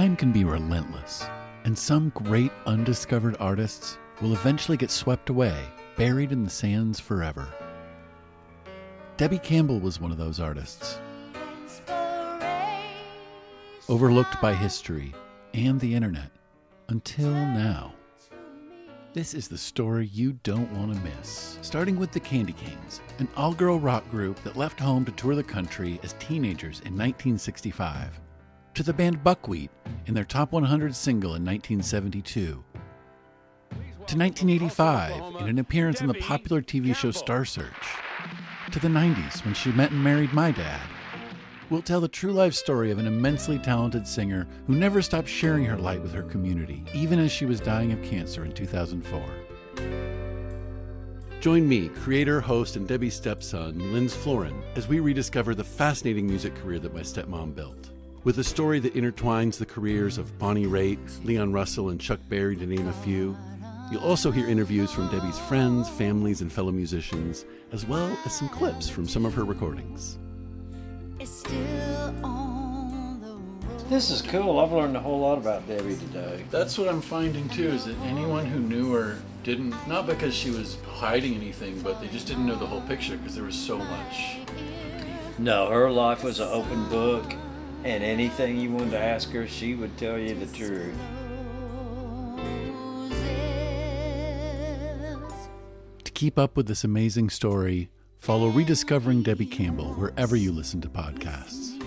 Time can be relentless, and some great undiscovered artists will eventually get swept away, buried in the sands forever. Debbie Campbell was one of those artists. Overlooked by history and the internet until now. This is the story you don't want to miss. Starting with the Candy Canes, an all girl rock group that left home to tour the country as teenagers in 1965, to the band Buckwheat in their top 100 single in 1972, to 1985 in an appearance on the popular TV show Star Search, to the 90s when she met and married my dad. We'll tell the true life story of an immensely talented singer who never stopped sharing her light with her community, even as she was dying of cancer in 2004. Join me, creator, host, and Debbie's stepson, Lynz Floren, as we rediscover the fascinating music career that my stepmom built. With a story that intertwines the careers of Bonnie Raitt, Leon Russell, and Chuck Berry, to name a few, You'll also hear interviews from Debbie's friends, families, and fellow musicians, as well as some clips from some of her recordings. This is cool. I've learned a whole lot about Debbie today. That's what I'm finding too, is that anyone who knew her didn't, not because she was hiding anything, but they just didn't know the whole picture because there was so much. No, her life was an open book, and anything you wanted to ask her, she would tell you the truth. To keep up with this amazing story, follow Rediscovering Debbie Campbell wherever you listen to podcasts.